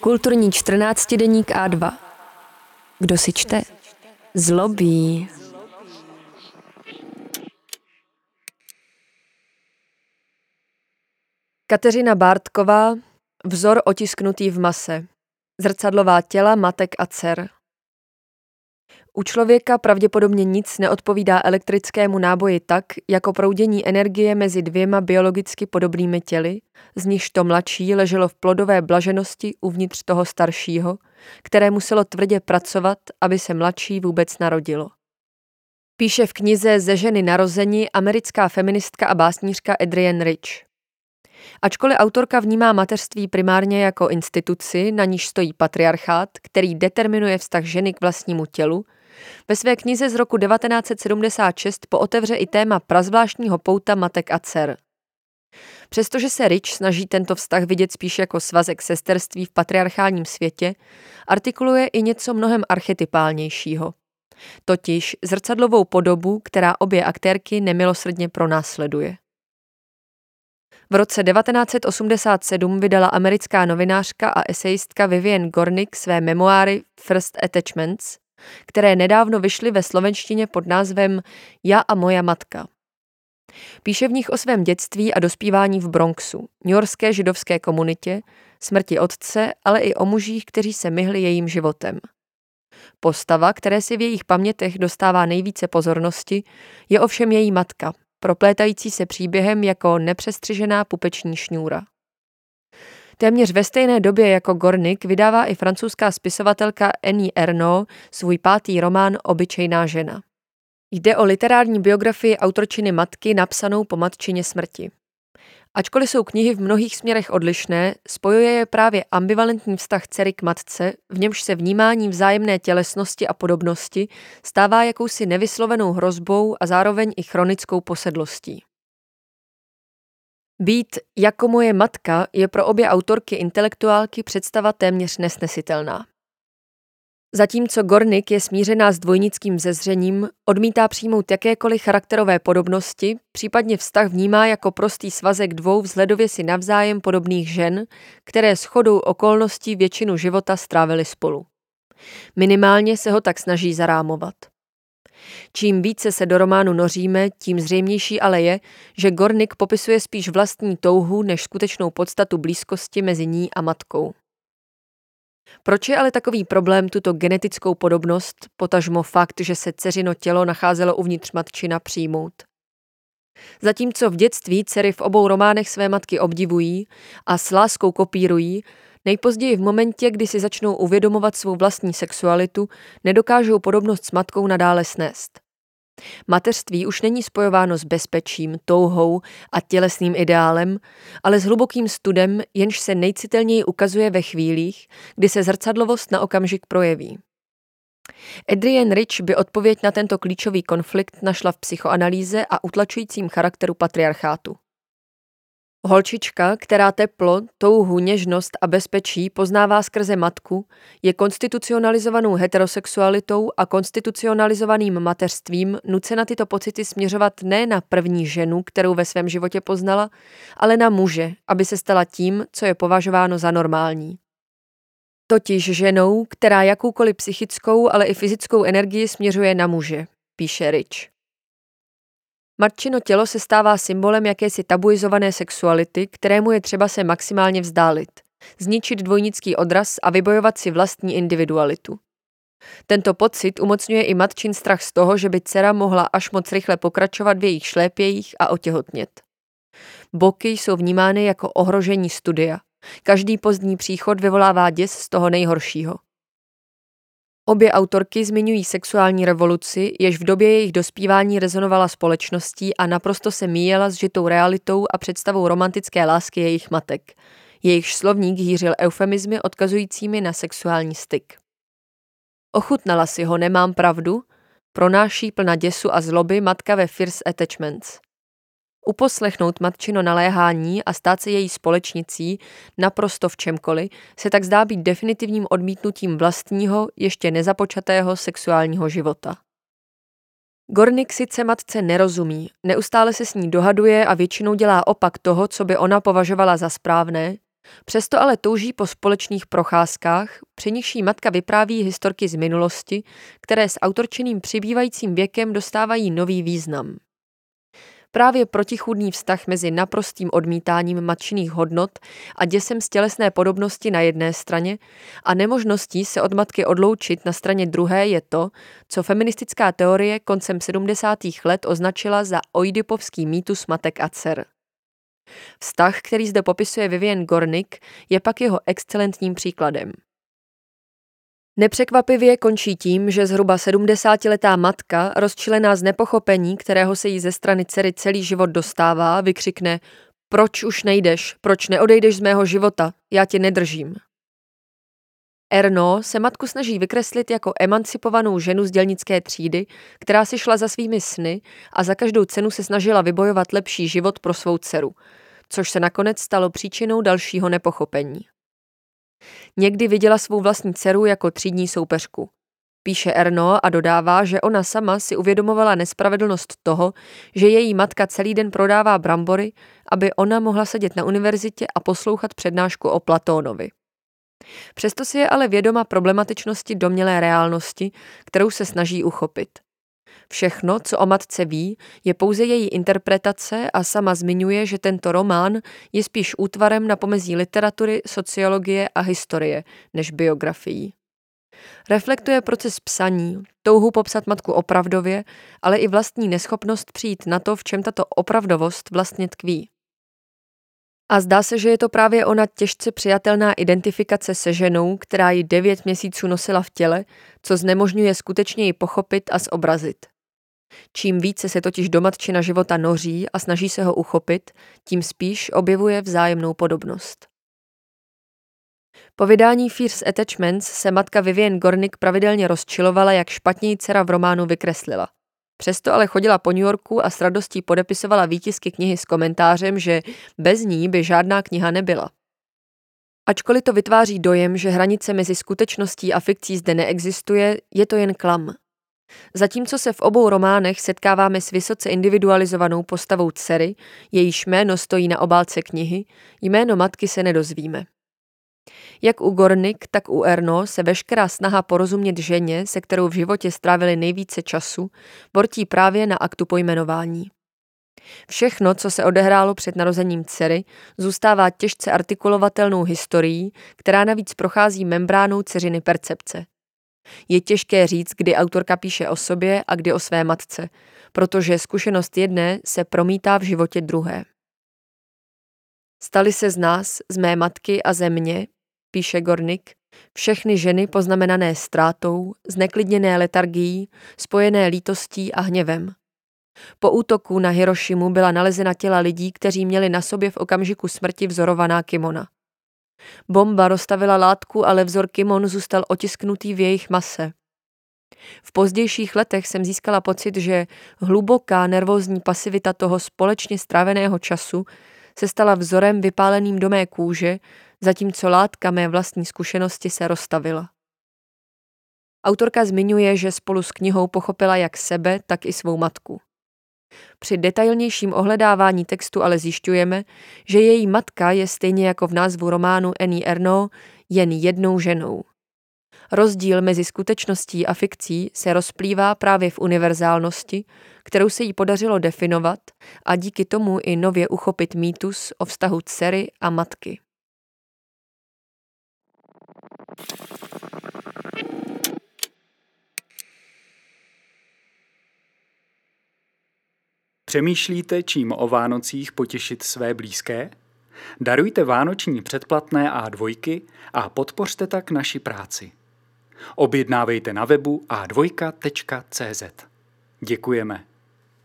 Kulturní 14 deník A2. Kdo si čte? Zlobí. Kateřina Bártková, vzor otisknutý v mase. Zrcadlová těla matek a dcer. U člověka pravděpodobně nic neodpovídá elektrickému náboji tak, jako proudění energie mezi dvěma biologicky podobnými těly, z nichž to mladší leželo v plodové blaženosti uvnitř toho staršího, které muselo tvrdě pracovat, aby se mladší vůbec narodilo. Píše v knize Ze ženy narození americká feministka a básnířka Adrienne Rich. Ačkoliv autorka vnímá mateřství primárně jako instituci, na níž stojí patriarchát, který determinuje vztah ženy k vlastnímu tělu, ve své knize z roku 1976 pootevře i téma prazvláštního pouta matek a dcer. Přestože se Rich snaží tento vztah vidět spíš jako svazek sesterství v patriarchálním světě, artikuluje i něco mnohem archetypálnějšího. Totiž zrcadlovou podobu, která obě aktérky nemilosrdně pronásleduje. V roce 1987 vydala americká novinářka a esejistka Vivian Gornick své memoáry First Attachments, které nedávno vyšly ve slovenštině pod názvem Já a moja matka. Píše v nich o svém dětství a dospívání v Bronxu, newyorské židovské komunitě, smrti otce, ale i o mužích, kteří se myhli jejím životem. Postava, které si v jejich pamětech dostává nejvíce pozornosti, je ovšem její matka, proplétající se příběhem jako nepřestřižená pupeční šňůra. Téměř ve stejné době jako Gornik vydává i francouzská spisovatelka Annie Ernaux svůj pátý román Obyčejná žena. Jde o literární biografii autorčiny matky napsanou po matčině smrti. Ačkoliv jsou knihy v mnohých směrech odlišné, spojuje je právě ambivalentní vztah dcery k matce, v němž se vnímání vzájemné tělesnosti a podobnosti stává jakousi nevyslovenou hrozbou a zároveň i chronickou posedlostí. Být jako moje matka je pro obě autorky intelektuálky představa téměř nesnesitelná. Zatímco Gornik je smířená s dvojnickým zezřením, odmítá přijmout jakékoliv charakterové podobnosti, případně vztah vnímá jako prostý svazek dvou vzhledově si navzájem podobných žen, které s chodou okolností většinu života strávily spolu. Minimálně se ho tak snaží zarámovat. Čím více se do románu noříme, tím zřejmější ale je, že Gornik popisuje spíš vlastní touhu než skutečnou podstatu blízkosti mezi ní a matkou. Proč je ale takový problém tuto genetickou podobnost, potažmo fakt, že se dceřino tělo nacházelo uvnitř matčina přijmout? Zatímco v dětství dcery v obou románech své matky obdivují a s láskou kopírují, nejpozději v momentě, kdy si začnou uvědomovat svou vlastní sexualitu, nedokážou podobnost s matkou nadále snést. Mateřství už není spojováno s bezpečím, touhou a tělesným ideálem, ale s hlubokým studem, jenž se nejcitelněji ukazuje ve chvílích, kdy se zrcadlovost na okamžik projeví. Adrian Rich by odpověď na tento klíčový konflikt našla v psychoanalýze a utlačujícím charakteru patriarchátu. Holčička, která teplo, touhu, něžnost a bezpečí poznává skrze matku, je konstitucionalizovanou heterosexualitou a konstitucionalizovaným mateřstvím nucena tyto pocity směřovat ne na první ženu, kterou ve svém životě poznala, ale na muže, aby se stala tím, co je považováno za normální. Totiž ženou, která jakoukoliv psychickou, ale i fyzickou energii směřuje na muže, píše Rich. Matčino tělo se stává symbolem jakési tabuizované sexuality, kterému je třeba se maximálně vzdálit, zničit dvojnický odraz a vybojovat si vlastní individualitu. Tento pocit umocňuje i matčin strach z toho, že by dcera mohla až moc rychle pokračovat v jejich šlépějích a otěhotnět. Boky jsou vnímány jako ohrožení studia. Každý pozdní příchod vyvolává děs z toho nejhoršího. Obě autorky zmiňují sexuální revoluci, jež v době jejich dospívání rezonovala společností a naprosto se míjela s žitou realitou a představou romantické lásky jejich matek. Jejich slovník hýřil eufemizmy odkazujícími na sexuální styk. Ochutnala si ho, nemám pravdu, pronáší plna děsu a zloby matka ve Fierce Attachments. Uposlechnout matčino naléhání a stát se její společnicí naprosto v čemkoliv se tak zdá být definitivním odmítnutím vlastního, ještě nezapočatého sexuálního života. Gornik sice matce nerozumí, neustále se s ní dohaduje a většinou dělá opak toho, co by ona považovala za správné, Přesto ale touží po společných procházkách, při nichž jí matka vypráví historky z minulosti, které s autorčeným přibývajícím věkem dostávají nový význam. Právě protichůdný vztah mezi naprostým odmítáním matčiných hodnot a děsem z tělesné podobnosti na jedné straně a nemožností se od matky odloučit na straně druhé je to, co feministická teorie koncem 70. let označila za oidipovský mýtus matek a dcer. Vztah, který zde popisuje Vivian Gornick, je pak jeho excelentním příkladem. Nepřekvapivě končí tím, že zhruba 70-letá matka, rozčilená z nepochopení, kterého se jí ze strany dcery celý život dostává, vykřikne Proč už nejdeš? Proč neodejdeš z mého života? Já tě nedržím. Erno se matku snaží vykreslit jako emancipovanou ženu z dělnické třídy, která si šla za svými sny a za každou cenu se snažila vybojovat lepší život pro svou dceru, což se nakonec stalo příčinou dalšího nepochopení. Někdy viděla svou vlastní dceru jako třídní soupeřku. Píše Erno a dodává, že ona sama si uvědomovala nespravedlnost toho, že její matka celý den prodává brambory, aby ona mohla sedět na univerzitě a poslouchat přednášku o Platónovi. Přesto si je ale vědoma problematičnosti domělé reálnosti, kterou se snaží uchopit. Všechno, co o matce ví, je pouze její interpretace a sama zmiňuje, že tento román je spíš útvarem na pomezí literatury, sociologie a historie než biografií. Reflektuje proces psaní, touhu popsat matku opravdově, ale i vlastní neschopnost přijít na to, v čem tato opravdovost vlastně tkví. A zdá se, že je to právě ona těžce přijatelná identifikace se ženou, která ji devět měsíců nosila v těle, co znemožňuje skutečně ji pochopit a zobrazit. Čím více se totiž do matčina života noří a snaží se ho uchopit, tím spíš objevuje vzájemnou podobnost. Po vydání Fierce Attachments se matka Vivian Gornick pravidelně rozčilovala, jak špatně dcera v románu vykreslila. Přesto ale chodila po New Yorku a s radostí podepisovala výtisky knihy s komentářem, že bez ní by žádná kniha nebyla. Ačkoliv to vytváří dojem, že hranice mezi skutečností a fikcí zde neexistuje, je to jen klam. Zatímco se v obou románech setkáváme s vysoce individualizovanou postavou dcery, jejíž jméno stojí na obálce knihy, jméno matky se nedozvíme. Jak u Gornik, tak u Erno se veškerá snaha porozumět ženě, se kterou v životě strávili nejvíce času, bortí právě na aktu pojmenování. Všechno, co se odehrálo před narozením dcery, zůstává těžce artikulovatelnou historií, která navíc prochází membránou dceřiny percepce. Je těžké říct, kdy autorka píše o sobě a kdy o své matce, protože zkušenost jedné se promítá v životě druhé. Stali se z nás, z mé matky a ze mě, píše Gornik, všechny ženy poznamenané ztrátou, zneklidněné letargií, spojené lítostí a hněvem. Po útoku na Hirošimu byla nalezena těla lidí, kteří měli na sobě v okamžiku smrti vzorovaná kimona. Bomba rozstavila látku, ale vzor kimon zůstal otisknutý v jejich mase. V pozdějších letech jsem získala pocit, že hluboká nervózní pasivita toho společně stráveného času se stala vzorem vypáleným do mé kůže, zatímco látka mé vlastní zkušenosti se rozstavila. Autorka zmiňuje, že spolu s knihou pochopila jak sebe, tak i svou matku. Při detailnějším ohledávání textu ale zjišťujeme, že její matka je stejně jako v názvu románu Annie Ernaux jen jednou ženou. Rozdíl mezi skutečností a fikcí se rozplývá právě v univerzálnosti, kterou se jí podařilo definovat a díky tomu i nově uchopit mýtus o vztahu dcery a matky. Přemýšlíte, čím o Vánocích potěšit své blízké? Darujte vánoční předplatné A2 a podpořte tak naši práci. Objednávejte na webu a2.cz. Děkujeme.